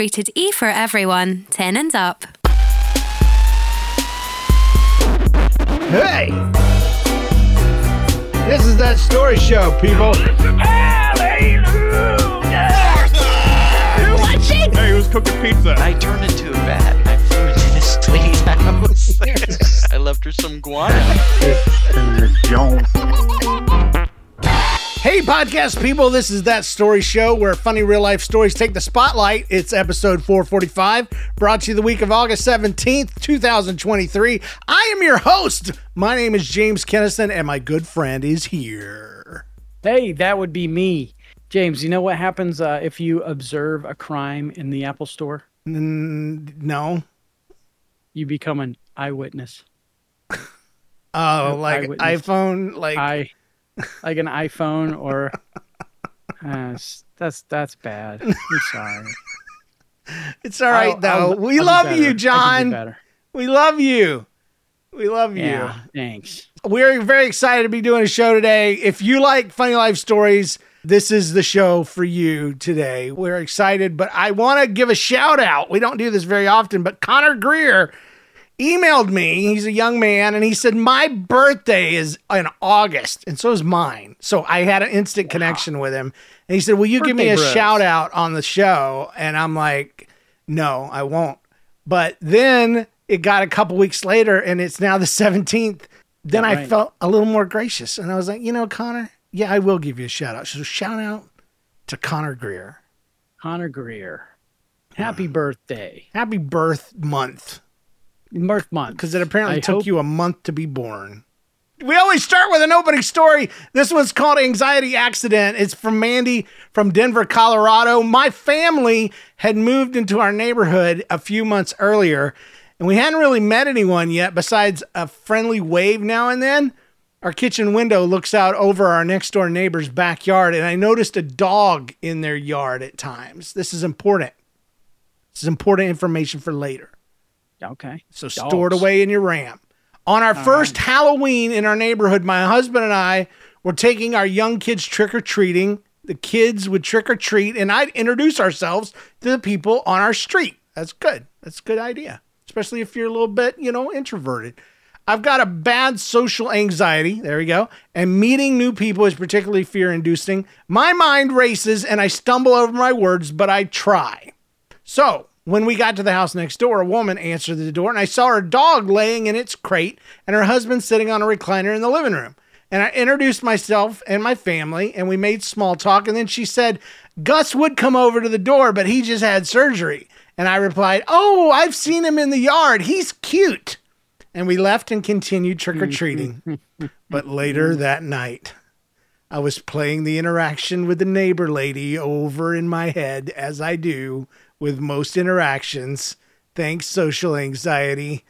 Rated E for everyone, 10 and up. Hey! This is that story show, people. Hallelujah! watching? Hey, who's cooking pizza? I turned into a bat. I flew into Dennis house. I left her some guano. Hey, podcast people, this is That Story Show where funny real life stories take the spotlight. It's episode 445, brought to you the week of August 17th, 2023. I am your host. My name is James Kennison, and my good friend is here. Hey, that would be me. James, you know what happens uh, if you observe a crime in the Apple store? N- no. You become an eyewitness. Oh, like Eyewitness. iPhone, like. I like an iPhone or uh, that's that's bad. I'm sorry. it's all right, though. I'll- we I'll love. I you, John. better. We love you. We love you. Yeah, thanks. We're very excited to be doing a show today. If you like funny life stories, this is the show for you today. We're excited, but I want to give a shout out. We don't do this very often, but Connor Greer emailed me. He's a young man, and he said, My birthday is in August, and so is mine. So I had an instant connection with him. And he said, Will you give me a bros. shout out on the show? And I'm like, No, I won't. But then it got a couple weeks later, and it's now the 17th. Then I felt a little more gracious, and I was like, You know, Connor, yeah, I will give you a shout out. So shout out to Connor Greer. Connor Greer. Happy birthday. Happy birth month. Birth month. because it apparently I took hope- you a month to be born. We always start with an opening story. This one's called Anxiety Accident. It's from Mandy from Denver, Colorado. My family had moved into our neighborhood a few months earlier, and we hadn't really met anyone yet besides a friendly wave now and then. Our kitchen window looks out over our next door neighbor's backyard, and I noticed a dog in their yard at times. This is important. This is important information for later. Okay. So stored away in your RAM. On our first Halloween in our neighborhood, my husband and I were taking our young kids trick or treating. The kids would trick or treat, and I'd introduce ourselves to the people on our street. That's good. That's a good idea, especially if you're a little bit, you know, introverted. I've got a bad social anxiety. There we go. And meeting new people is particularly fear inducing. My mind races and I stumble over my words, but I try. So, when we got to the house next door, a woman answered the door and I saw her dog laying in its crate and her husband sitting on a recliner in the living room. And I introduced myself and my family and we made small talk. And then she said, Gus would come over to the door, but he just had surgery. And I replied, Oh, I've seen him in the yard. He's cute. And we left and continued trick or treating. but later that night, I was playing the interaction with the neighbor lady over in my head, as I do with most interactions. Thanks, social anxiety.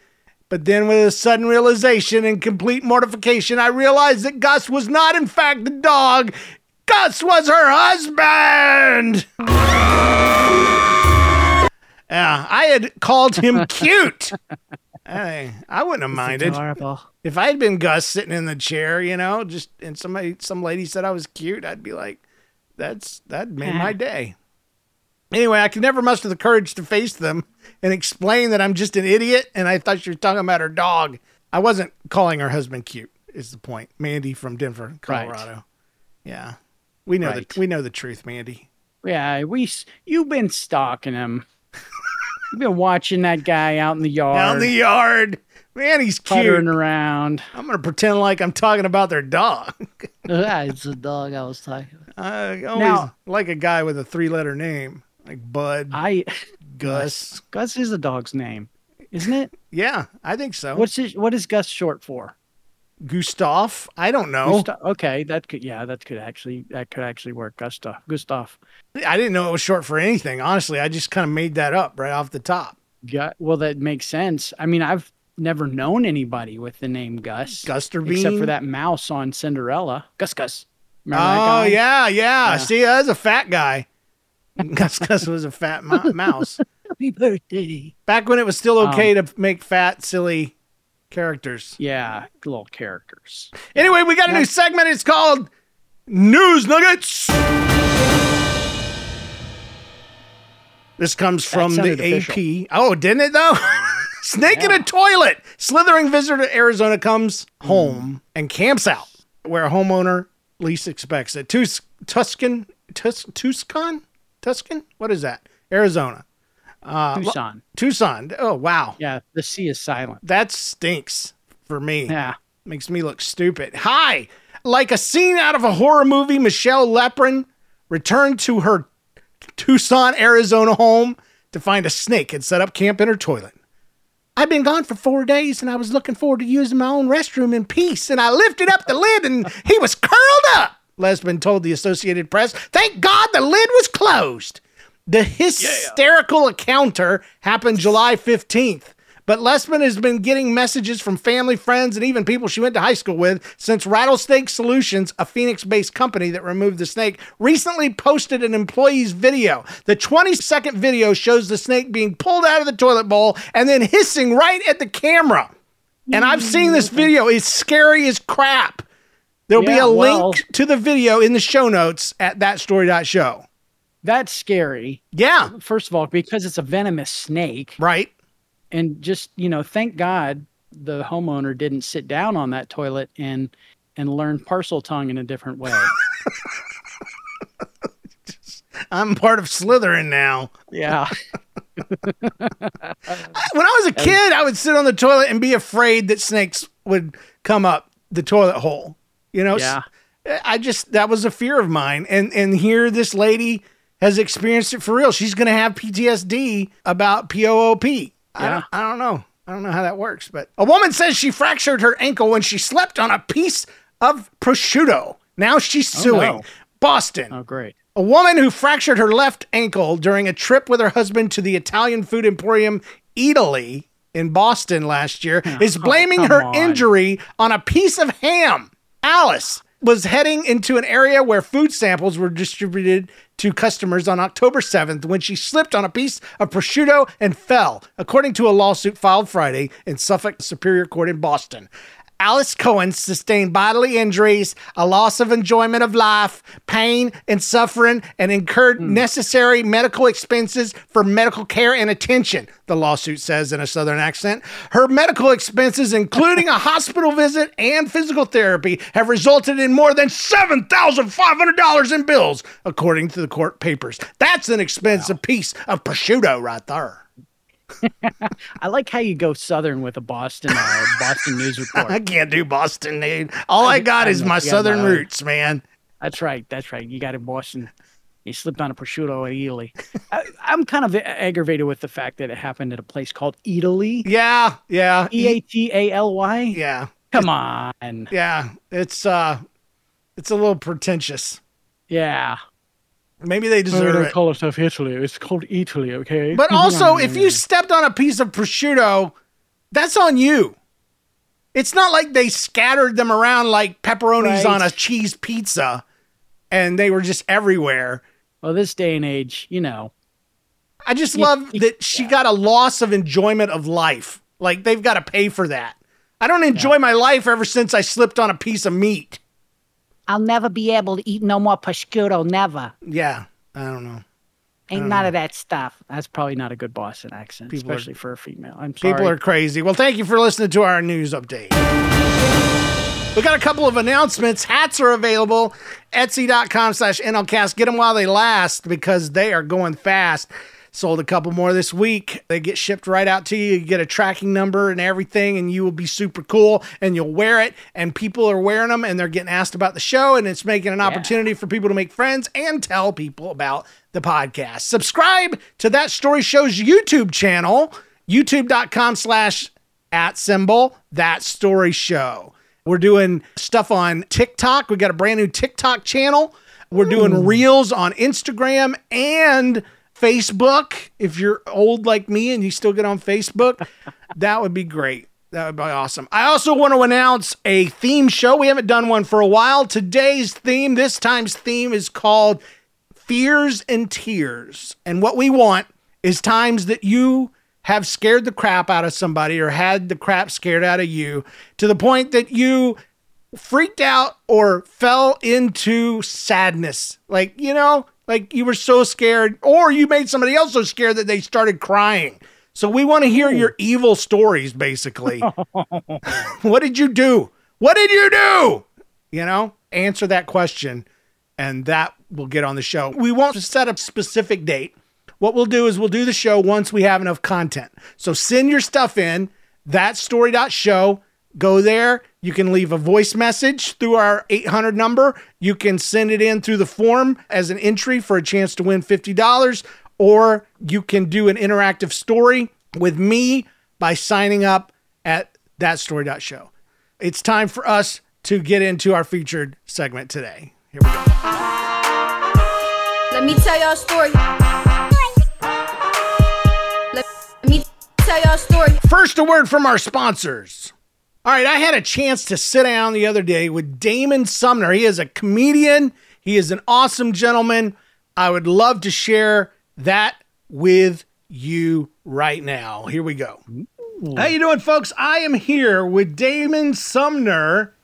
But then, with a sudden realization and complete mortification, I realized that Gus was not, in fact, the dog. Gus was her husband. Yeah, I had called him cute. I, I wouldn't have minded Adorable. if I had been Gus sitting in the chair, you know, just and somebody some lady said I was cute, I'd be like, that's that made my day. Anyway, I could never muster the courage to face them and explain that I'm just an idiot and I thought she was talking about her dog. I wasn't calling her husband cute, is the point. Mandy from Denver, Right. Colorado. Yeah. We know Right. the we know the truth, Mandy. Yeah, we you've been stalking him. You've been watching that guy out in the yard, Out in the yard. Man, he's puttering cute. around. I'm gonna pretend like I'm talking about their dog. Yeah, it's a dog I was talking about. I always Now- like a guy with a three letter name. Like Bud, I Gus. Gus is a dog's name, isn't it? Yeah, I think so. What's his, what is Gus short for? Gustav? I don't know. Gustav. Okay, that could yeah, that could actually that could actually work. Gustav. Gustav. I didn't know it was short for anything. Honestly, I just kind of made that up right off the top. Gu- well, that makes sense. I mean, I've never known anybody with the name Gus, Guster Bean. except for that mouse on Cinderella. Gus Gus. Remember Oh yeah, yeah, Yeah. See, that's a fat guy. Gus Gus was a fat mo- mouse. Happy birthday. Back when it was still Um, okay to make fat, silly characters. Yeah, little characters. Anyway, we got a new segment. It's called News Nuggets. This comes from the sounded AP. Oh, didn't it though? Snake in a toilet. Slithering visitor to Arizona comes home and camps out where a homeowner least expects it. Tus- Tuscan, Tus- Tucson, Tuscan. What is that? Arizona, uh, Tucson. Tucson. Oh wow, Yeah, the sea is silent. that stinks for me. Yeah. Makes me look stupid. Hi! Like a scene out of a horror movie, Michelle Leprin returned to her Tucson, Arizona home to find a snake had set up camp in her toilet. I've been gone for four days and I was looking forward to using my own restroom in peace. And I lifted up the lid and he was curled up, Lesman told the Associated Press. Thank God the lid was closed. The hysterical encounter happened July 15th. But Lesman has been getting messages from family, friends, and even people she went to high school with since Rattlesnake Solutions, a Phoenix based company that removed the snake, recently posted an employee's video. The 20 second video shows the snake being pulled out of the toilet bowl and then hissing right at the camera. And I've seen this mm. video. It's scary as crap. There'll be Yeah, a link to the video in the show notes at thatstory.show. That's scary. Yeah, First of all, because it's a venomous snake. right. And just, you know, thank God the homeowner didn't sit down on that toilet and and learn Parseltongue in a different way. I'm part of Slytherin now. yeah. when I was a kid, I would sit on the toilet and be afraid that snakes would come up the toilet hole. You know, Yeah. I just that was a fear of mine, and and here this lady has experienced it for real. She's going to have PTSD about POOP. I, Yeah. don't, I don't know. I don't know how that works, but a woman says she fractured her ankle when she slept on a piece of prosciutto. Now she's oh, suing no. Boston. Oh, great. A woman who fractured her left ankle during a trip with her husband to the Italian food emporium Eataly in Boston last year is oh, blaming come her on. injury on a piece of ham. Alice was heading into an area where food samples were distributed to customers on October 7th when she slipped on a piece of prosciutto and fell, according to a lawsuit filed Friday in Suffolk Superior Court in Boston. Alice Cohen sustained bodily injuries, a loss of enjoyment of life, pain and suffering, and incurred hmm. necessary medical expenses for medical care and attention, the lawsuit says in a southern accent. Her medical expenses, including a hospital visit and physical therapy, have resulted in more than $7,500 in bills, according to the court papers. That's an expensive piece of prosciutto right there. I like how you go southern with a Boston uh, Boston news report. I can't do Boston, dude. All I got I is know, my yeah, southern no. roots, man. That's right. That's right. You got in Boston. You slipped on a prosciutto at Eataly. I, I'm kind of aggravated with the fact that it happened at a place called Eataly. Yeah, yeah, E A T A L Y. yeah, Come on. yeah. It's uh, it's a little pretentious. Yeah. Maybe they deserve it. call stuff Eataly. It's called Eataly, okay? But also, if you stepped on a piece of prosciutto, that's on you. It's not like they scattered them around like pepperonis Right. on a cheese pizza and they were just everywhere. well, this day and age, you know, I just love that she got a loss of enjoyment of life. Like they've got to pay for that. I don't enjoy my life ever since I slipped on a piece of meat. I'll never be able to eat no more prosciutto. Never. Yeah, I don't know. Ain't none of that stuff. that's probably not a good Boston accent, People are- especially for a female. I'm sorry. People are crazy. Well, thank you for listening to our news update. We got a couple of announcements. Hats are available. Etsy.com slash NLCast. Get them while they last because they are going fast. Sold a couple more this week. They get shipped right out to you. You get a tracking number and everything, and you will be super cool and you'll wear it. And people are wearing them and they're getting asked about the show, and it's making an opportunity for people to make friends and tell people about the podcast. Subscribe to That Story Show's YouTube channel, youtube.com slash at symbol that story show. We're doing stuff on TikTok. We got a brand new TikTok channel. We're doing reels on Instagram and Facebook. If you're old like me and you still get on Facebook, that would be great. That would be awesome. I also want to announce a theme show. We haven't done one for a while. Today's theme, this time's theme, is called fears and tears. And what we want is times that you have scared the crap out of somebody or had the crap scared out of you to the point that you freaked out or fell into sadness. Like, you know, Like you were so scared, or you made somebody else so scared that they started crying. So we want to hear oh. your evil stories, basically. what did you do? What did you do? You know, answer that question, and that will get on the show. We won't set a specific date. What we'll do is we'll do the show once we have enough content. So send your stuff in, that story.show. Go there. You can leave a voice message through our 800 number. You can send it in through the form as an entry for a chance to win $50, or you can do an interactive story with me by signing up at thatstory.show. It's time for us to get into our featured segment today. Here we go. Let me tell y'all a story. Let me tell y'all a story. First, a word from our sponsors. All right, I had a chance to sit down the other day with Damon Sumner. He is a comedian, he is an awesome gentleman. I would love to share that with you right now. Here we go. How you doing, folks? I am here with Damon Sumner,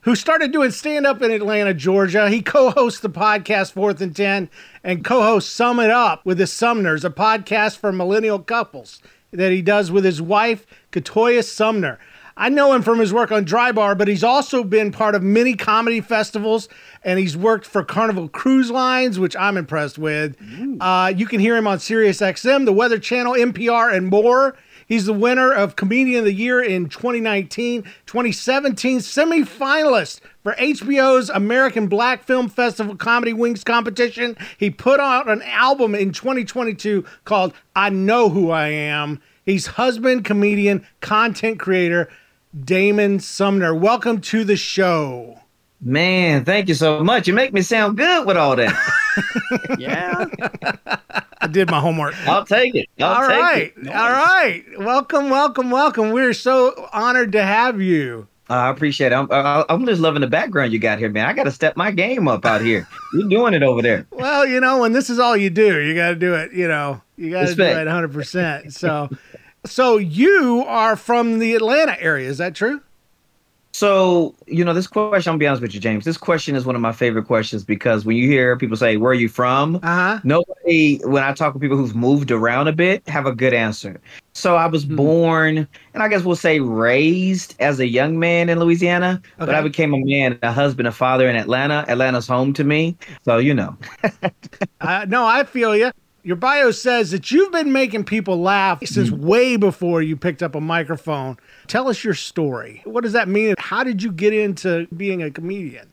who started doing stand up in Atlanta, Georgia. He co-hosts the podcast Fourth and Ten and co-hosts Sum It Up with the Sumners, a podcast for millennial couples that he does with his wife, Katoya Sumner. I know him from his work on Drybar, but he's also been part of many comedy festivals and he's worked for Carnival Cruise Lines, which I'm impressed with. Uh, you can hear him on Sirius XM, the Weather Channel, NPR, and more. He's the winner of Comedian of the Year in 2019, 2017 semifinalist for HBO's American Black Film Festival Comedy Wings competition. He put out an album in 2022 called I Know Who I Am. He's husband, comedian, content creator, Damon Sumner. Welcome to the show. Man, thank you so much. You make me sound good with all that. Yeah. I did my homework. I'll take it. I'll All take right. it. All right. Welcome, welcome, welcome. We're so honored to have you. Uh, I appreciate it. I'm, I- I'm just loving the background you got here, man. I got to step my game up out here. You're doing it over there. Well, you know, when this is all you do, you got to do it, you know, you got to do it 100%. So, so you are from the Atlanta area. Is that true? So, you know, this question, gonna be honest with you, James. This question is one of my favorite questions because when you hear people say, Where are you from? Uh huh. Nobody, when I talk with people who've moved around a bit, have a good answer. So I was born, and I guess we'll say raised as a young man in Louisiana, but I became a man, a husband, a father in Atlanta. Atlanta's home to me. So, you know. Uh, no, I feel you. Your bio says that you've been making people laugh since way before you picked up a microphone. Tell us your story. What does that mean? How did you get into being a comedian?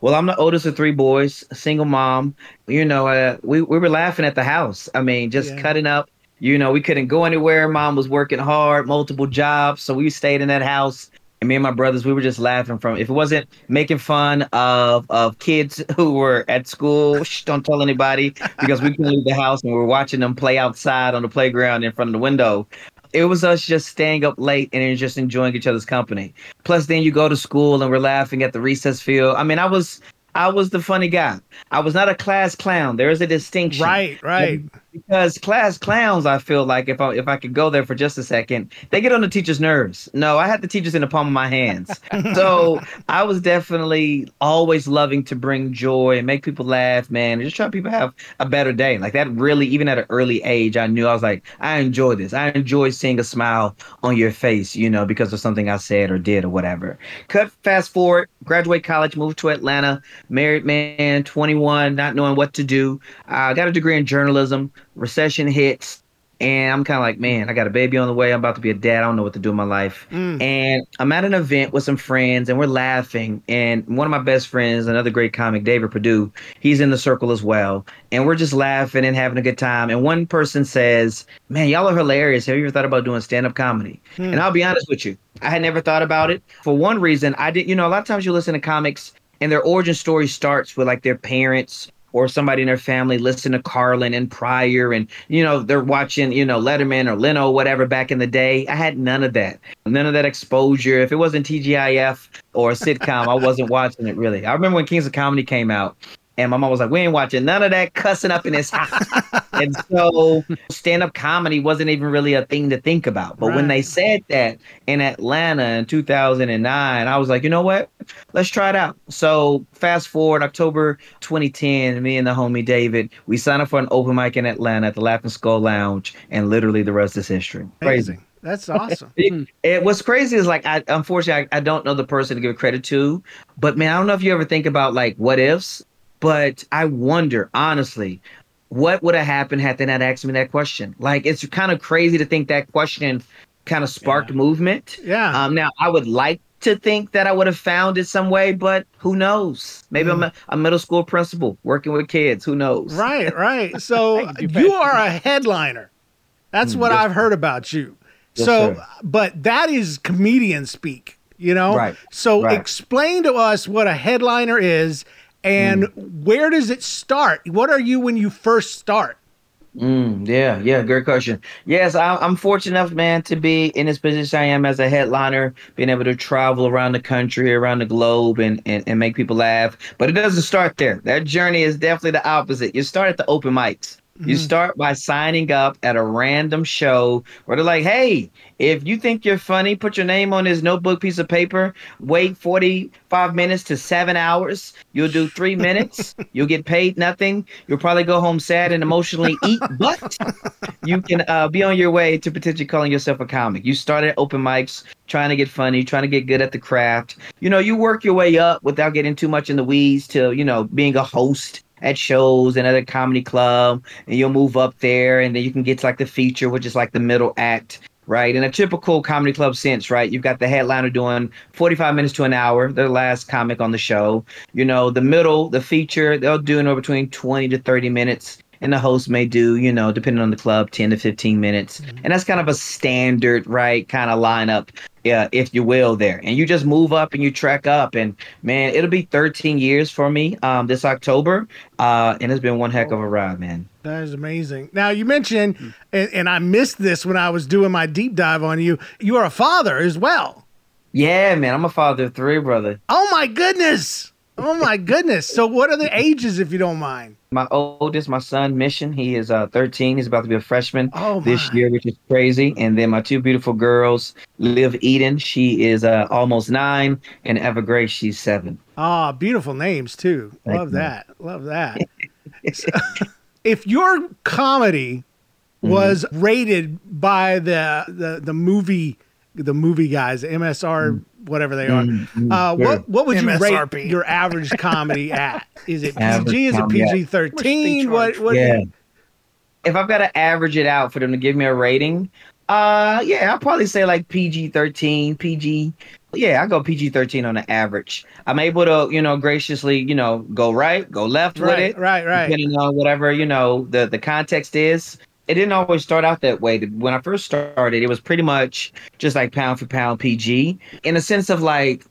Well, I'm the oldest of three boys, a single mom. You know, uh, we, we were laughing at the house. I mean, just Yeah. cutting up. You know, we couldn't go anywhere. Mom was working hard, multiple jobs. So we stayed in that house. And me and my brothers, we were just laughing from if it wasn't making fun of of kids who were at school, shh, don't tell anybody because we couldn't leave the house and we were watching them play outside on the playground in front of the window. It was us just staying up late and just enjoying each other's company. Plus, then you go to school and we're laughing at the recess field. I mean, I was I was the funny guy. I was not a class clown. There is a distinction. Right, right. Because class clowns, I feel like if I if I could go there for just a second, they get on the teacher's nerves. No, I had the teachers in the palm of my hands. so I was definitely always loving to bring joy and make people laugh, man, and just try people have a better day. Like that really, even at an early age, I knew I was like, I enjoy this. I enjoy seeing a smile on your face, you know, because of something I said or did or whatever. Cut fast forward, graduate college, moved to Atlanta, married man, 21, not knowing what to do. I got a degree in journalism. Recession hits, and I'm kind of like, man, I got a baby on the way. I'm about to be a dad. I don't know what to do in my life. Mm. And I'm at an event with some friends, and we're laughing. And one of my best friends, another great comic, David Perdue, he's in the circle as well. And we're just laughing and having a good time. And one person says, man, y'all are hilarious. Have you ever thought about doing stand-up comedy? Hmm. And I'll be honest with you, I had never thought about it. For one reason, I didn't. You know, a lot of times you listen to comics and their origin story starts with like their parents or somebody in their family listen to Carlin and Pryor and you know they're watching you know Letterman or Leno whatever back in the day. I had none of that, none of that exposure. If it wasn't TGIF or a sitcom, I wasn't watching it really. I remember when Kings of Comedy came out. And my mom was like, we ain't watching none of that cussing up in this house. and so stand up comedy wasn't even really a thing to think about. But when they said that in Atlanta in 2009, I was like, you know what? Let's try it out. So fast forward October 2010, me and the homie David, we signed up for an open mic in Atlanta at the Laughing Skull Lounge, and literally the rest is history. Crazy. Amazing. That's awesome. It, hmm. it- what's crazy is like I unfortunately I, I don't know the person to give credit to, but man, I don't know if you ever think about like what ifs, but I wonder honestly, what would have happened had they not asked me that question? Like it's kind of crazy to think that question kind of sparked movement. Yeah. Um, now I would like to think that I would have found it some way, but who knows? Maybe I'm a, a middle school principal working with kids. Who knows? Right, right. So you, you are a headliner. That's what yes, I've heard about you. Yes, so, sir. but that is comedian speak, you know? Right, So right. explain to us what a headliner is and Mm. where does it start? What are you when you first start? Mm, yeah, yeah, great question. Yes, I, I'm fortunate enough, man, to be in this position I am as a headliner, being able to travel around the country, around the globe, and, and, and make people laugh. But it doesn't start there. That journey is definitely the opposite. You start at the open mics. You start by signing up at a random show where they're like, hey, if you think you're funny, put your name on this notebook piece of paper, wait 45 minutes to seven hours. You'll do three minutes. You'll get paid nothing. You'll probably go home sad and emotionally eat, but you can uh, be on your way to potentially calling yourself a comic. You start at open mics, trying to get funny, trying to get good at the craft. You know, you work your way up without getting too much in the weeds to, you know, being a host at shows and at a comedy club, and you'll move up there, and then you can get to like the feature, which is like the middle act. Right. In a typical comedy club sense, right? You've got the headliner doing 45 minutes to an hour, the last comic on the show. You know, the middle, the feature, they'll do anywhere between 20 to 30 minutes. And the host may do, you know, depending on the club, 10 to 15 minutes. And that's kind of a standard, right, kind of lineup, yeah, if you will, there. And you just move up and you track up. And man, it'll be 13 years for me um, this October. Uh, and it's been one heck of a ride, man. That is amazing. Now you mentioned, and, and I missed this when I was doing my deep dive on you. You are a father as well. Yeah, man, I'm a father of three, brother. Oh my goodness! Oh my goodness! So what are the ages, if you don't mind? My oldest, my son, Mission, he is uh, 13. He's about to be a freshman Oh this year, which is crazy. And then my two beautiful girls, Liv Eden, she is uh, almost nine, and Eva Grace, she's seven. Ah, beautiful names too. Thank Love you. that. Love that. So, if your comedy was rated by the, the the movie the movie guys, MSR, whatever they are, uh, what what would you rate your average comedy at? Is it PG? Is it PG thirteen? What what? Yeah. If I've got to average it out for them to give me a rating, uh, yeah, I'll probably say like PG 13, PG. Yeah, I go PG 13 on the average. I'm able to, you know, graciously, you know, go right, go left with Right, it. right, right. depending on whatever you know the the context is. It didn't always start out that way. When I first started, it was pretty much just like pound for pound PG, in a sense of like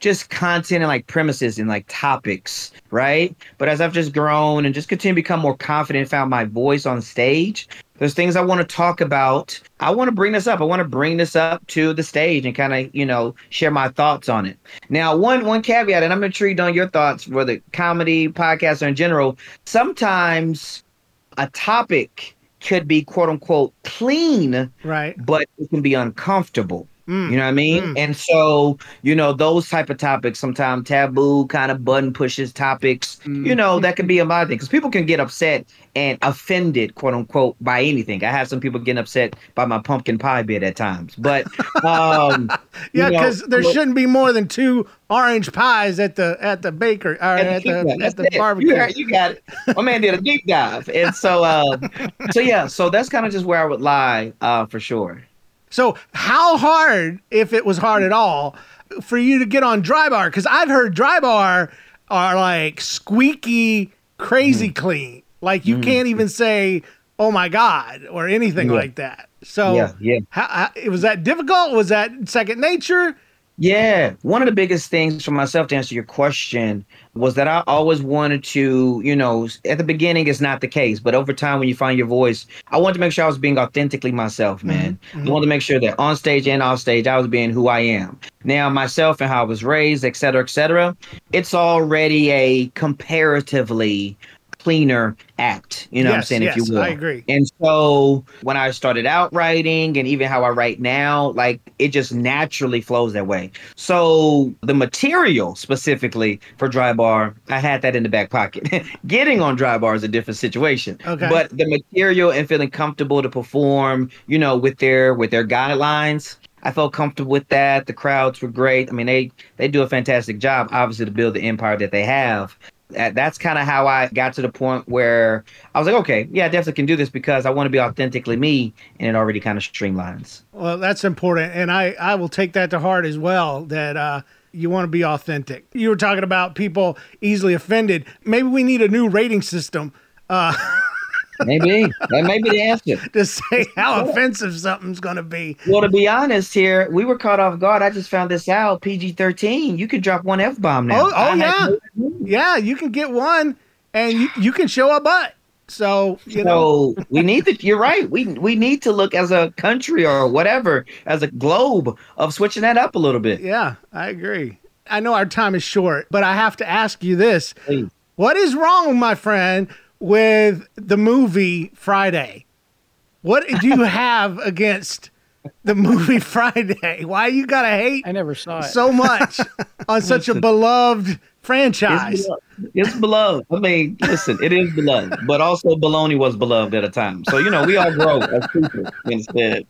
just content and like premises and like topics, right? But as I've just grown and just continue to become more confident, found my voice on stage. There's things I want to talk about. I want to bring this up. I want to bring this up to the stage and kind of, you know, share my thoughts on it. Now, one one caveat, and I'm intrigued on your thoughts for the comedy podcast or in general. Sometimes a topic could be quote unquote clean, Right. but it can be uncomfortable. Mm. You know what I mean? Mm. And so, you know, those type of topics, sometimes taboo kind of button pushes topics, you know, that can be a my thing because people can get upset and offended, quote unquote, by anything. I have some people getting upset by my pumpkin pie bit at times, but um, Yeah, you know, because there shouldn't be more than two orange pies at the at the baker or at the that's at the barbecue. You, heard- you got it. My man did a deep dive, and so, uh, so yeah, so that's kind of just where I would lie, uh, for sure. So how hard, if it was hard at all, for you to get on Drybar? Because I've heard Drybar are like squeaky, crazy Mm. clean. Like you mm. can't even say "Oh my God" or anything Yeah. like that. So Yeah, yeah. How, how, was that difficult? Was that second nature? Yeah, one of the biggest things for myself to answer your question was that I always wanted to, you know, at the beginning it's not the case, but over time when you find your voice, I wanted to make sure I was being authentically myself, mm-hmm, man. I mm-hmm. wanted to make sure that on stage and off stage I was being who I am. Now myself and how I was raised, et cetera, et cetera, it's already a comparatively cleaner act. You know what I'm Yes, saying, if yes, you will. I agree. And so when I started out writing and even how I write now, like it just naturally flows that way. So the material specifically for Drybar, I had that in the back pocket. Getting on Drybar is a different situation. Okay. But the material and feeling comfortable to perform, you know, with their with their guidelines. I felt comfortable with that. The crowds were great. I mean, they they do a fantastic job, obviously, to build the empire that they have. That- That's kind of how I got to the point where I was like, okay, yeah, I definitely can do this because I want to be authentically me, and it already kind of streamlines. Well, that's important, and I I will take that to heart as well. That uh, you want to be authentic. You were talking about people easily offended. Maybe we need a new rating system Maybe that may be the answer. to say how offensive something's going to be. Well, to be honest, here we were caught off guard. I just found this out. PG thirteen. You can drop one f bomb now. Oh, oh yeah, no- yeah. You can get one, and you, you can show a butt. So you know, we need to. You're right. We we need to look as a country or whatever, as a globe, of switching that up a little bit. yeah, I agree. I know our time is short, but I have to ask you this: Please. What is wrong, my friend, with the movie Friday? What do you have against the movie Friday? Why you gotta hate I never saw it. so much on such a beloved franchise? It's beloved. It's beloved. I mean, listen, it is beloved, but also baloney was beloved at a time. So you know, we all grow as people instead.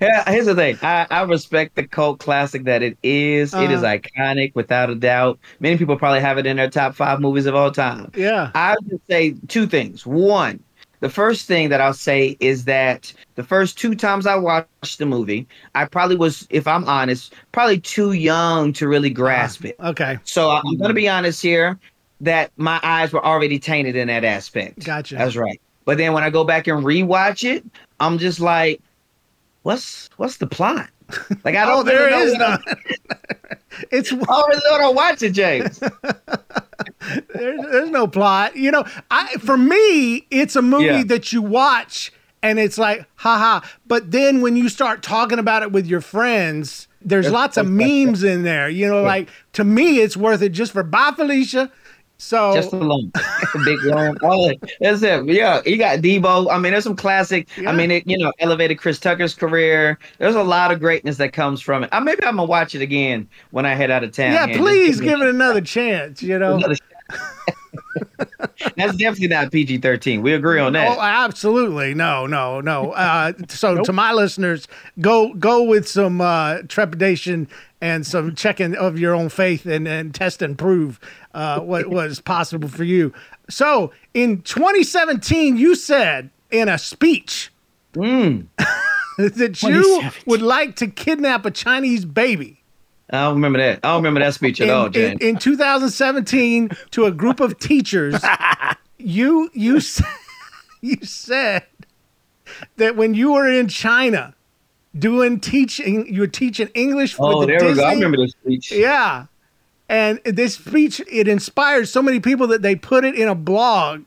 Yeah, here's the thing. I, I respect the cult classic that it is. It is Uh-huh. iconic without a doubt. Many people probably have it in their top five movies of all time. Yeah. I would say two things. One, the first thing that I'll say is that the first two times I watched the movie, I probably was, if I'm honest, probably too young to really uh-huh. grasp it. Okay. So I'm going to be honest here that my eyes were already tainted in that aspect. Gotcha. That's right. But then when I go back and rewatch it, I'm just like, what's what's the plot? Like I oh, don't Oh, there really is none. it's I don't really know how to watch it, James. there's, there's no plot. You know, I for me, it's a movie Yeah. that you watch and it's like, haha. But then when you start talking about it with your friends, there's lots of memes in there. You know, like to me, it's worth it just for bye, Felicia. So Just. A big long. Oh, that's it. Yeah, you got Debo. I mean, there's some classic. Yeah. I mean, it, you know, elevated Chris Tucker's career. There's a lot of greatness that comes from it. Uh, maybe I'm gonna watch it again when I head out of town. yeah, please Just give it another chance. You know. That's definitely not PG-13. We agree on that. Oh, absolutely. No, no, no. Uh, so to my listeners, go go with some uh, trepidation and some checking of your own faith and, and test and prove uh, what was possible for you. So in 2017, you said in a speech Mm. that you would like to kidnap a Chinese baby. I don't remember that. I don't remember that speech at all, in, in, in 2017 to a group of teachers you you you said that when you were in China doing teaching you were teaching English for oh, the there Disney we go. I remember this speech. yeah and this speech it inspired so many people that they put it in a blog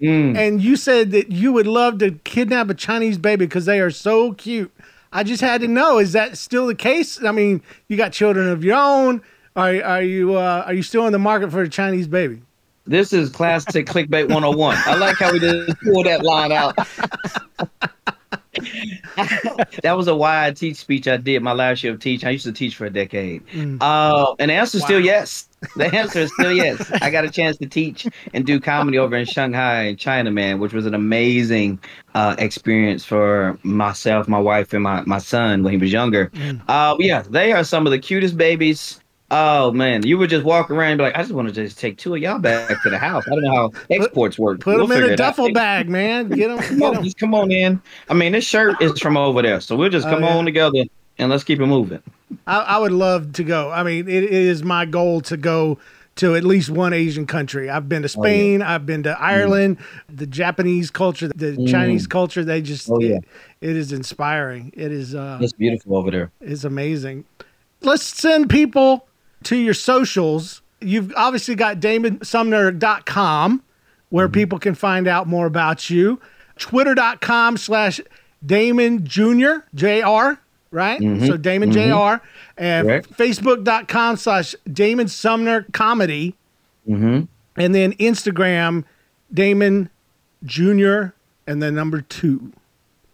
Mm. and you said that you would love to kidnap a Chinese baby because they are so cute. I just had to know: is that still the case? I mean, you got children of your own. Are are you uh, are you still in the market for a Chinese baby? This is classic clickbait 101. I like how we just pull that line out. that was a why I teach speech I did my last year of teaching. I used to teach for a decade. Uh, and the answer is still yes. The answer is still yes. I got a chance to teach and do comedy over in Shanghai in China, man, which was an amazing uh, experience for myself, my wife, and my, my son when he was younger. Uh, yeah, they are some of the cutest babies. Oh man, you would just walk around and be like, I just want to just take two of y'all back to the house. I don't know how exports work. Put We'll them in a it out. duffel bag, man. Get them. Come on, just come on in. I mean, this shirt is from over there, so we'll just Oh, come yeah. on together and let's keep it moving. I, I would love to go. I mean, it, it is my goal to go to at least one Asian country. I've been to Oh, yeah. Spain. I've been to Ireland. The Japanese culture, the Chinese culture. They just Oh, yeah. it, it is inspiring. It is uh, It's beautiful over there. It's amazing. let's send people to your socials. You've obviously got damonsumner.com where mm-hmm. people can find out more about you. Twitter.com slash Damon Jr. Jr. Right? Mm-hmm. So Damon mm-hmm. Jr. And Correct. Facebook.com slash Damon Sumner Comedy. Mm-hmm. And then Instagram, Damon Jr. and then number two.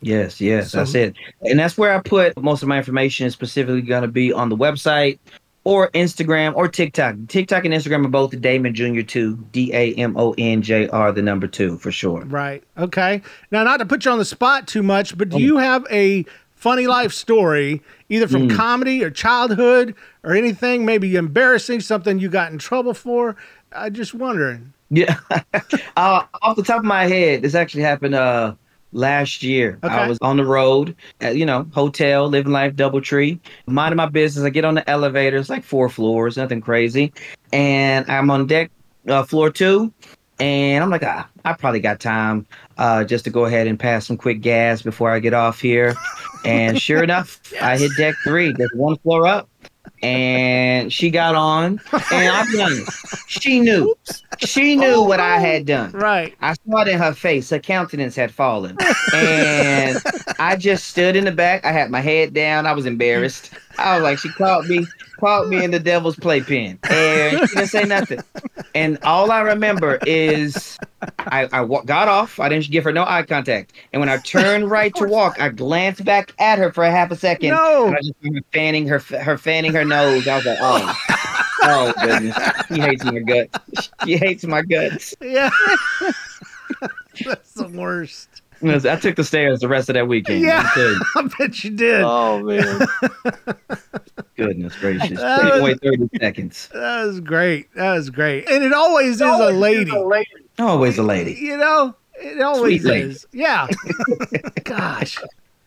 Yes, yes, So- that's it. And that's where I put most of my information is specifically going to be on the website or Instagram or TikTok. TikTok and Instagram are both Damon Jr. 2, D A M O N J R, the number two for sure. Right. Okay. Now, not to put you on the spot too much, but do you have a funny life story, either from comedy or childhood or anything, maybe embarrassing, something you got in trouble for? I just wondering. Yeah. uh, off the top of my head, this actually happened uh last year. Okay. I was on the road, at, you know, hotel, living life, DoubleTree, minding my business. I get on the elevator. It's like four floors, nothing crazy, and I'm on deck, uh, floor two. And I'm like, ah, I probably got time uh, just to go ahead and pass some quick gas before I get off here. And sure enough, I hit deck three. just one floor up. And she got on. And be honest, she knew. She knew what I had done. Right. I saw it in her face. Her countenance had fallen. And I just stood in the back. I had my head down. I was embarrassed. I was like, she caught me, caught me in the devil's playpen. And she didn't say nothing. And all I remember is I, I got off. I didn't give her no eye contact. And when I turned right to walk, I glanced back at her for a half a second. No. And I just fanning her, her fanning her nose. I was like, oh. Oh goodness, she hates my guts. She hates my guts. Yeah. That's the worst. Yes, I took the stairs the rest of that weekend. Yeah. I. I bet you did. Oh man. Goodness gracious. That was- away 30 seconds. That was great. That was great. And it always is a lady. Always a lady. You know, it always Sweet lady. is. Yeah. Gosh.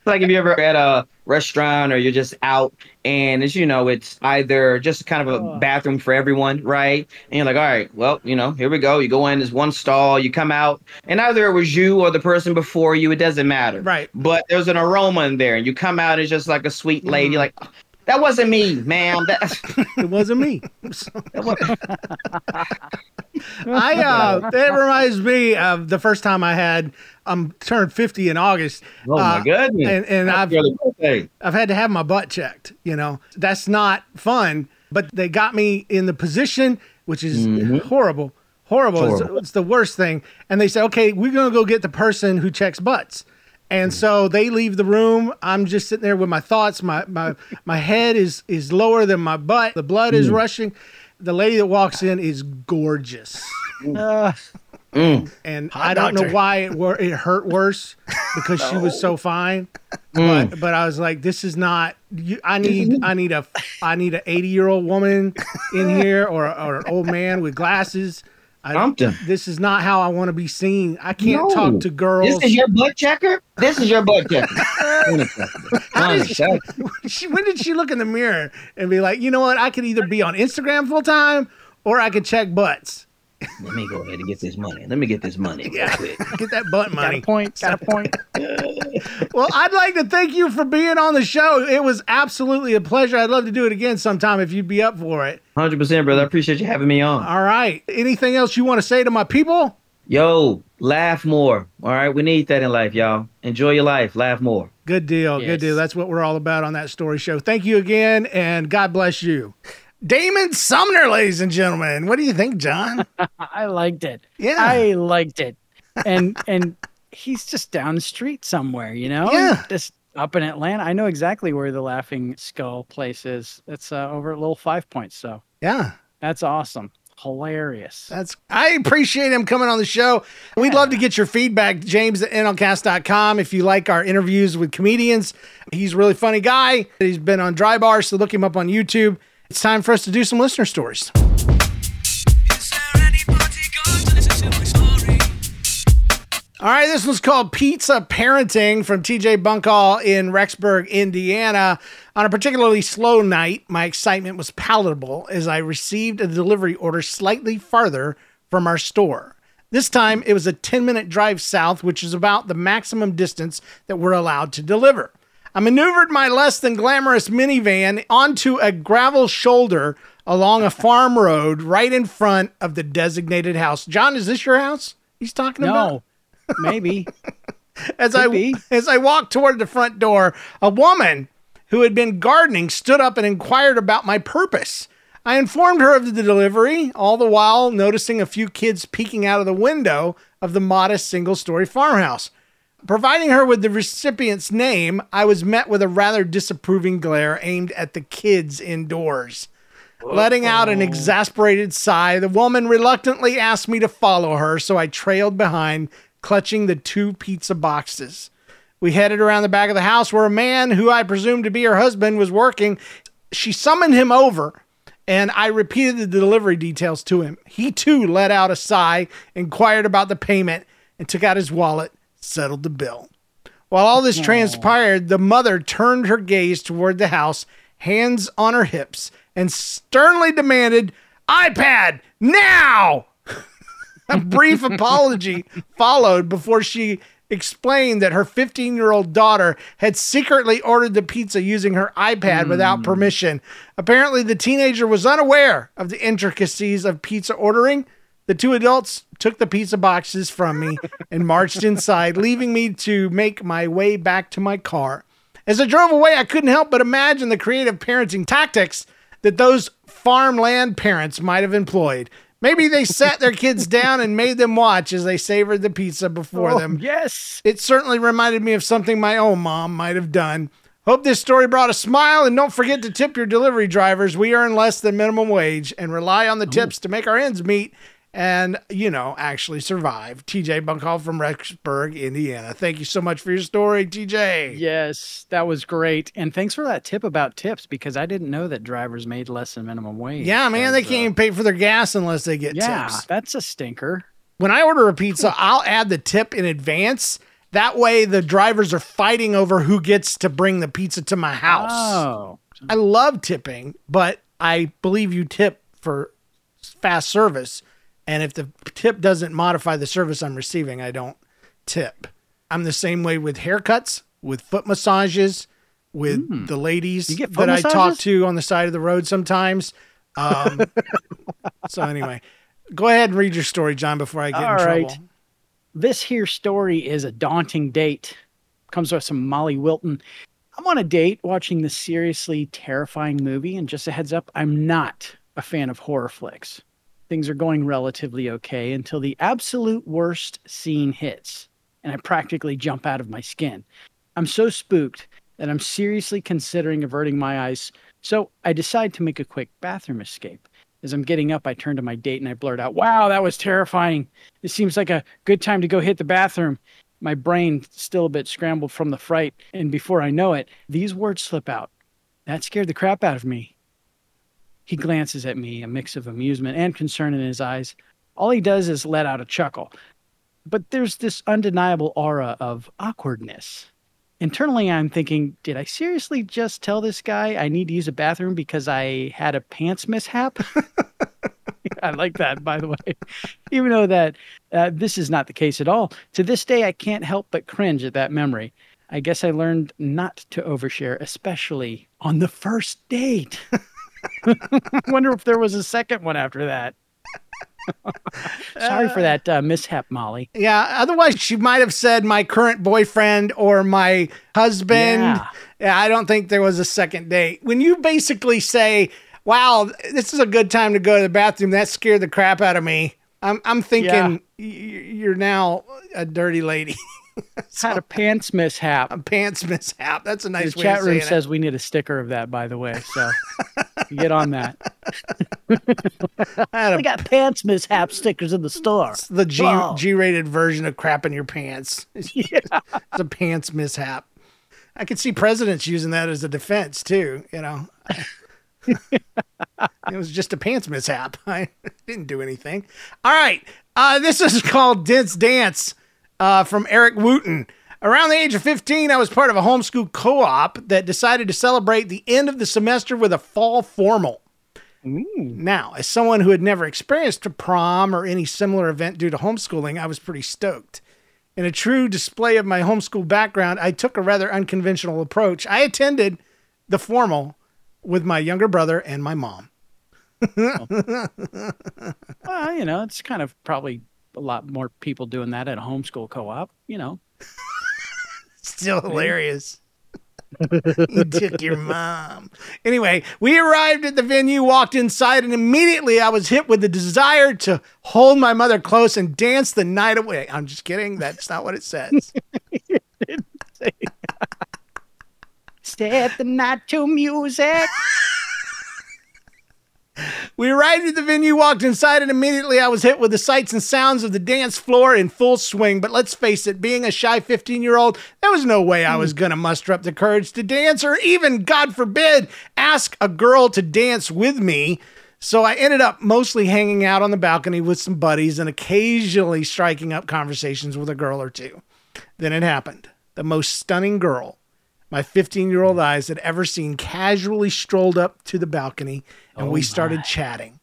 Like if you ever at a restaurant or you're just out and it's, you know, it's either just kind of a bathroom for everyone, right? And you're like, all right, well, you know, here we go. You go in, there's one stall, you come out, and either it was you or the person before you, it doesn't matter. Right. But there's an aroma in there, and you come out it's just like a sweet lady, like, that wasn't me, ma'am. That, It wasn't me. So- that was, I uh that reminds me of the first time I had I'm turned 50 in August. oh my Uh, goodness. And and I've. I've had to have my butt checked, you know. That's not fun, but they got me in the position which is mm-hmm. horrible. Horrible. It's, Horrible. it's the worst thing. And they said, "Okay, we're going to go get the person who checks butts." And mm. so they leave the room. I'm just sitting there with my thoughts. My my my head is is lower than my butt. The blood is mm. rushing. The lady that walks in is gorgeous. Ah. Uh, and I don't know why it wor- it hurt worse because she was so fine. But but I was like, this is not. You, I need I need a I need an eighty year old woman in here or or an old man with glasses. I, Something. this is not how I want to be seen. I can't No. talk to girls. This is your butt checker? This is your butt checker. Unacceptable. Unacceptable. she, when did she look in the mirror and be like, you know what? I could either be on Instagram full time or I could check butts. Let me go ahead and get this money. Let me get this money real quick. Get that butt money. got money. a point. Got a point. Well, I'd like to thank you for being on the show. It was absolutely a pleasure. I'd love to do it again sometime if you'd be up for it. 100%, brother. I appreciate you having me on. All right. Anything else you want to say to my people? Yo, laugh more. All right. We need that in life, y'all. Enjoy your life. Laugh more. Good deal. Good deal. That's what we're all about on that story show. Thank you again, and God bless you. Damon Sumner, ladies and gentlemen. What do you think, John? I liked it. Yeah. I liked it. And and he's just down the street somewhere, you know? Yeah. Just up in Atlanta. I know exactly where the Laughing Skull place is. It's uh, over at Little Five Points. So Yeah. that's awesome. Hilarious. That's I appreciate him coming on the show. We'd love to get your feedback, James at nlcast.com. If you like our interviews with comedians, he's a really funny guy. He's been on Drybar, so look him up on YouTube. It's time for us to do some listener stories. All right, this one's called Pizza Parenting from TJ Bunkall in Rexburg, Indiana. On a particularly slow night, my excitement was palatable as I received a delivery order slightly farther from our store. This time, it was a 10 minute drive south, which is about the maximum distance that we're allowed to deliver. I maneuvered my less than glamorous minivan onto a gravel shoulder along a farm road right in front of the designated house. John, is this your house he's talking about? No, maybe. As Could I be. as I walked toward the front door, a woman who had been gardening stood up and inquired about my purpose. I informed her of the delivery, all the while noticing a few kids peeking out of the window of the modest single-story farmhouse. Providing her with the recipient's name, I was met with a rather disapproving glare aimed at the kids indoors. Letting out an exasperated sigh, the woman reluctantly asked me to follow her, so I trailed behind, clutching the two pizza boxes. We headed around the back of the house where a man who I presumed to be her husband was working. She summoned him over, and I repeated the delivery details to him. He too let out a sigh, inquired about the payment, and took out his wallet, settled the bill. While all this transpired, the mother turned her gaze toward the house, hands on her hips, and sternly demanded, iPad now! a brief apology followed before she explained that her 15 year old daughter had secretly ordered the pizza using her iPad without hmm. permission. Apparently, the teenager was unaware of the intricacies of pizza ordering. The two adults took the pizza boxes from me and marched inside, leaving me to make my way back to my car. As I drove away, I couldn't help but imagine the creative parenting tactics that those farmland parents might have employed. Maybe they sat their kids down and made them watch as they savored the pizza before Oh, them. yes. It certainly reminded me of something my own mom might have done. Hope this story brought a smile and don't forget to tip your delivery drivers. We earn less than minimum wage and rely on the tips to make our ends meet and, you know, actually survive. TJ Bunkall from Rexburg, Indiana. Thank you so much for your story, TJ. Yes, that was great. And thanks for that tip about tips because I didn't know that drivers made less than minimum wage. Yeah, man, they can't even pay for their gas unless they get Yeah, tips. that's a stinker. When I order a pizza, I'll add the tip in advance. That way, the drivers are fighting over who gets to bring the pizza to my house. Oh, I love tipping, but I believe you tip for fast service. And if the tip doesn't modify the service I'm receiving, I don't tip. I'm the same way with haircuts, with foot massages, with the ladies. You get foot that I talk to on the side of the road sometimes. Um, so, anyway, go ahead and read your story, John, before I get All in right. trouble. this here story is a daunting date. Comes with some Molly Wilton. I'm on a date watching this seriously terrifying movie, and just a heads up, I'm not a fan of horror flicks. Things are going relatively okay until the absolute worst scene hits, and I practically jump out of my skin. I'm so spooked that I'm seriously considering averting my eyes, so I decide to make a quick bathroom escape. As I'm getting up, I turn to my date and I blurt out, Wow, that was terrifying. This seems like a good time to go hit the bathroom. My brain still a bit scrambled from the fright, and before I know it, these words slip out. That scared the crap out of me. He glances at me, a mix of amusement and concern in his eyes. All he does is let out a chuckle. But there's this undeniable aura of awkwardness. Internally, I'm thinking, did I seriously just tell this guy I need to use a bathroom because I had a pants mishap? I like that, by the way. Even though that uh, this is not the case at all, to this day, I can't help but cringe at that memory. I guess I learned not to overshare, especially on the first date. I wonder if there was a second one after that. Sorry for that uh, mishap, Molly. Yeah. Otherwise, she might have said my current boyfriend or my husband. Yeah. Yeah, I don't think there was a second date. When you basically say, "Wow, this is a good time to go to the bathroom," that scared the crap out of me. I'm I'm thinking Yeah. y- you're now a dirty lady. Had a pants mishap. a pants mishap. That's a nice the way chat room saying it. says we need a sticker of that, by the way. So get on that. I had We a, got pants mishap stickers in the store. It's the G Wow. G-rated version of crap in your pants. It's a pants mishap. I could see presidents using that as a defense too. You know, it was just a pants mishap. I didn't do anything. All right, uh, this is called Dense Dance uh, from Eric Wooten. Around the age of 15, I was part of a homeschool co op that decided to celebrate the end of the semester with a fall formal. Now, as someone who had never experienced a prom or any similar event due to homeschooling, I was pretty stoked. In a true display of my homeschool background, I took a rather unconventional approach. I attended the formal with my younger brother and my mom. Well, you know, it's kind of probably a lot more people doing that at a homeschool co-op. You know, Still hilarious. you took your mom. Anyway, we arrived at the venue, walked inside, and immediately I was hit with the desire to hold my mother close and dance the night away. I'm just kidding. That's not what it says. Step the night to music. We arrived at the venue, walked inside, and immediately I was hit with the sights and sounds of the dance floor in full swing. But let's face it, being a shy 15 year old, there was no way I was hmm. going to muster up the courage to dance or even, God forbid, ask a girl to dance with me. So I ended up mostly hanging out on the balcony with some buddies and occasionally striking up conversations with a girl or two. Then it happened. The most stunning girl my 15 year old mm. eyes had ever seen casually strolled up to the balcony and we oh, started chatting.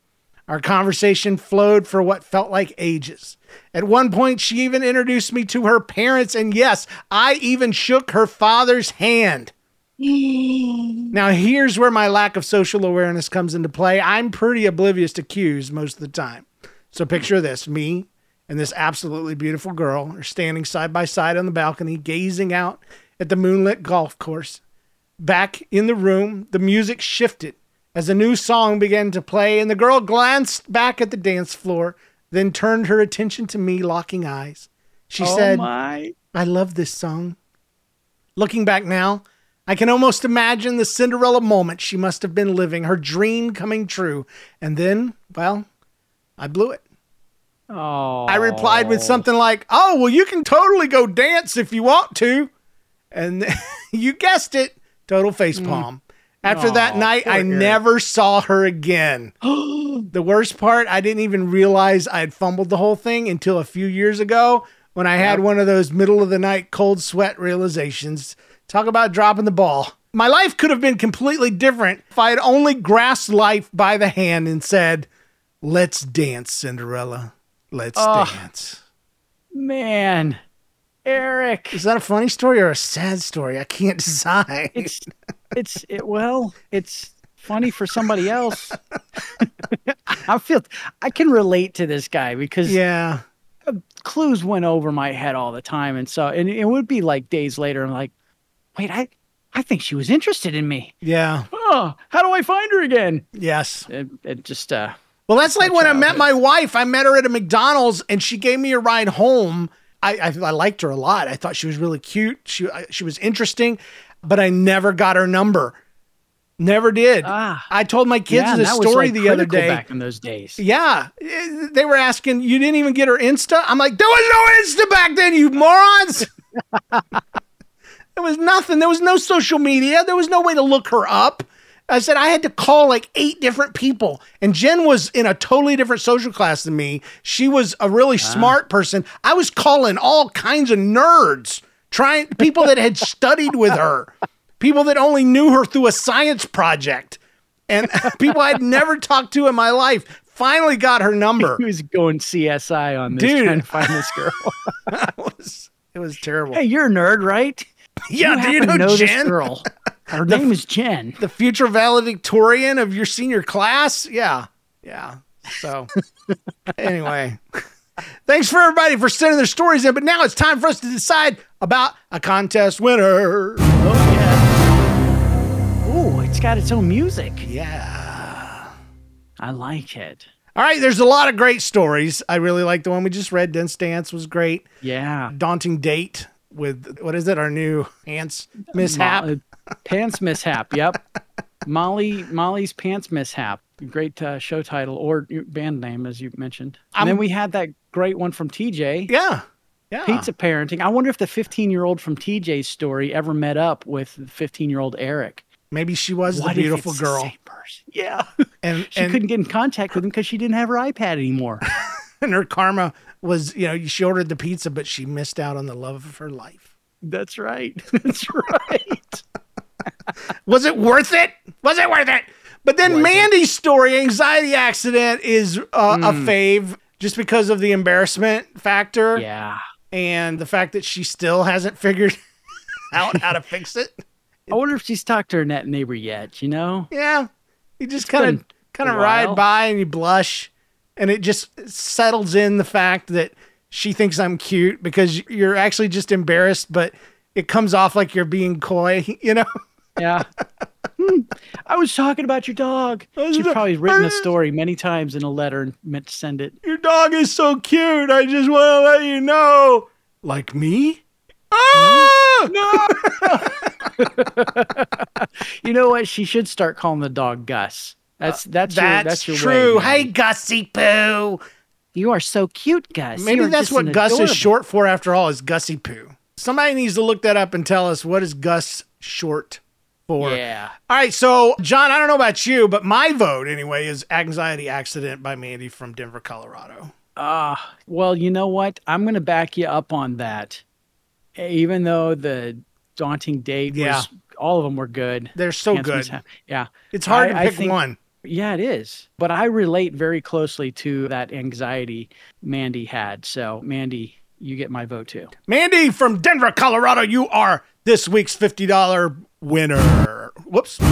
Our conversation flowed for what felt like ages. At one point, she even introduced me to her parents, and yes, I even shook her father's hand. Now, here's where my lack of social awareness comes into play. I'm pretty oblivious to cues most of the time. So, picture this me and this absolutely beautiful girl are standing side by side on the balcony, gazing out at the moonlit golf course. Back in the room, the music shifted as a new song began to play, and the girl glanced back at the dance floor, then turned her attention to me, locking eyes. She oh said, my. I love this song. Looking back now, I can almost imagine the Cinderella moment she must have been living, her dream coming true. And then, well, I blew it. Oh, I replied with something like, Oh, well, you can totally go dance if you want to. And you guessed it, total face mm. palm. After that night, I Eric. never saw her again. the worst part, I didn't even realize I had fumbled the whole thing until a few years ago when I had one of those middle of the night cold sweat realizations. Talk about dropping the ball. My life could have been completely different if I had only grasped life by the hand and said, Let's dance, Cinderella. Let's Ugh. dance. Man, Eric. Is that a funny story or a sad story? I can't decide. It's it's it, well, it's funny for somebody else. I feel I can relate to this guy because yeah. clues went over my head all the time, and so and it would be like days later. I'm like, wait, I I think she was interested in me. Yeah. Oh, how do I find her again? Yes. It, it just uh, Well, that's like when I met my wife. I met her at a McDonald's and she gave me a ride home. I, I, I liked her a lot. I thought she was really cute. She I- she was interesting, but I never got her number. Never did. Ah. I told my kids yeah, the story like, the other day. back in those days. Yeah, Eh, they were asking, "You didn't even get her Insta?" I'm like, "There was no Insta back then, you morons." there was nothing. There was no social media. There was no way to look her up. I said I had to call like eight different people, and Jen was in a totally different social class than me. She was a really smart person. I was calling all kinds of nerds, trying people that had studied with her, people that only knew her through a science project, and people I'd never talked to in my life. Finally got her number. He was going CSI on this, Dude. trying to find this girl. it was it was terrible. hey, you're a nerd, right? yeah, you do you happen know, Jen? this girl? Her name is Jen. the future valedictorian of your senior class. Yeah. Yeah. So anyway, thanks for everybody for sending their stories in. But now it's time for us to decide about a contest winner. Oh yeah. Ooh, it's got its own music. Yeah. I like it. All right. There's a lot of great stories. I really like the one we just read. Dance Dance was great. Yeah. Daunting date with what is it? Our new ants mishap. Mo- uh, pants mishap. Yep. Molly Molly's pants mishap. Great uh, show title or band name, as you mentioned. And I'm- then we had that great one from TJ. yeah. Yeah. Pizza parenting. I wonder if the 15 year old from TJ's story ever met up with 15 year old Eric. Maybe she was What the if beautiful the girl. same person? Yeah. And she and, couldn't get in contact with him because she didn't have her iPad anymore. and her karma was, you know, she ordered the pizza, but she missed out on the love of her life. That's right. That's right. Was it worth it? Was it worth it? But then Mandy's story, anxiety accident, is uh, a fave just because of the embarrassment factor. yeah. and the fact that she still hasn't figured out how to fix it. I wonder if she's talked to her net neighbor yet. You know, Yeah, you just kind of kind of ride by and you blush, and it just settles in the fact that she thinks I'm cute because you're actually just embarrassed, but it comes off like you're being coy, you know. Yeah. Hmm, I was talking about your dog. She's probably written a story many times in a letter and meant to send it. Your dog is so cute. I just want to let you know. Like me? Hmm? Ah! You know what? She should start calling the dog Gus. That's that's your, That's, that's your true. Way, hey. Gussie Poo. You are so cute, Gus. Maybe You're that's what Gus adorable- is short for after all, is Gussie Poo. Somebody needs to look that up and tell us what is Gus short for. Yeah. All right, so John, I don't know about you, but my vote anyway is Anxiety Accident by Mandy from Denver, Colorado. Ah, well, you know what? I'm going to back you up on that. Even though the daunting date Yeah. was, all of them were good. They're so Can't good. miss Yeah. It's hard I- to I pick think- one. Yeah, it is. But I relate very closely to that anxiety Mandy had. So, Mandy, you get my vote too. Mandy from Denver, Colorado, you are this week's $50 winner. Whoops. All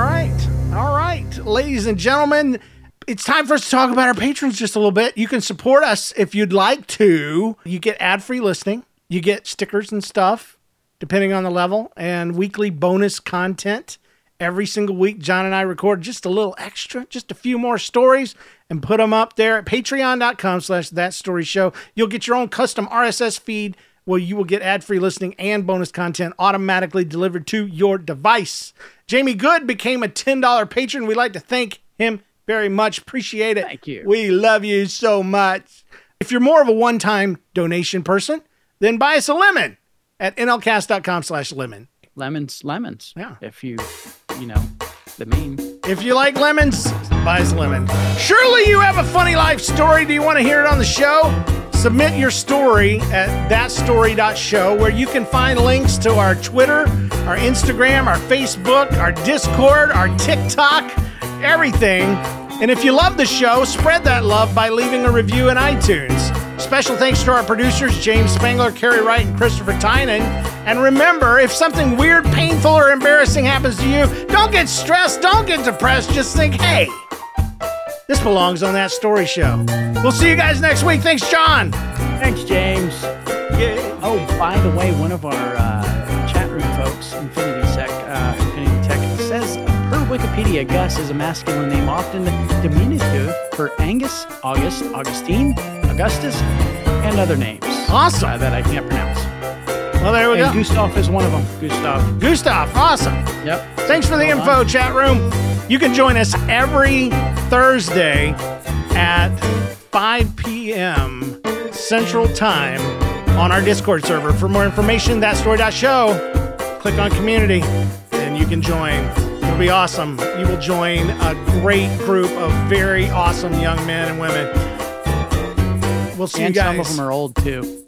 right. All right. Ladies and gentlemen, it's time for us to talk about our patrons just a little bit. You can support us if you'd like to. You get ad free listening, you get stickers and stuff, depending on the level, and weekly bonus content. Every single week, John and I record just a little extra, just a few more stories, and put them up there at patreon.com slash that story show. You'll get your own custom RSS feed where you will get ad-free listening and bonus content automatically delivered to your device. Jamie Good became a $10 patron. We'd like to thank him very much. Appreciate it. Thank you. We love you so much. If you're more of a one-time donation person, then buy us a lemon at nlcast.com slash lemon. Lemons, lemons. Yeah. If you, you know, the meme. If you like lemons, buy us a lemon. Surely you have a funny life story. Do you want to hear it on the show? Submit your story at thatstory.show where you can find links to our Twitter, our Instagram, our Facebook, our Discord, our TikTok, everything. And if you love the show, spread that love by leaving a review in iTunes. Special thanks to our producers, James Spangler, Carrie Wright, and Christopher Tynan. And remember, if something weird, painful, or embarrassing happens to you, don't get stressed, don't get depressed. Just think, hey, this belongs on that story show. We'll see you guys next week. Thanks, John. Thanks, James. Yeah. Oh, by the way, one of our uh, chat room folks, Infinity Sec, uh, Infinity Tech, says per Wikipedia, Gus is a masculine name, often diminutive for Angus, August, Augustine, Augustus, and other names Awesome. uh, that I can't pronounce. Well, there we And go. Gustav is one of them. Gustav. Gustav, awesome. Yep. Thanks for the Hold info, on. chat room. You can join us every Thursday at 5 p.m. Central Time on our Discord server. For more information, thatstory.show. Click on community and you can join. It'll be awesome. You will join a great group of very awesome young men and women. We'll see and you guys. some of them are old too.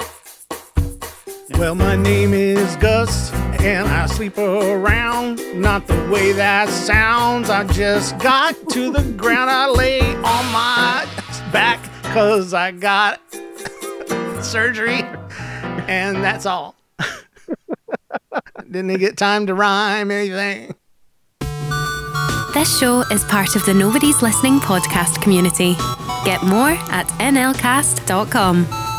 Well, my name is Gus, and I sleep around. Not the way that sounds. I just got to the ground. I lay on my back because I got surgery, and that's all. Didn't get time to rhyme anything. This show is part of the Nobody's Listening podcast community. Get more at nlcast.com.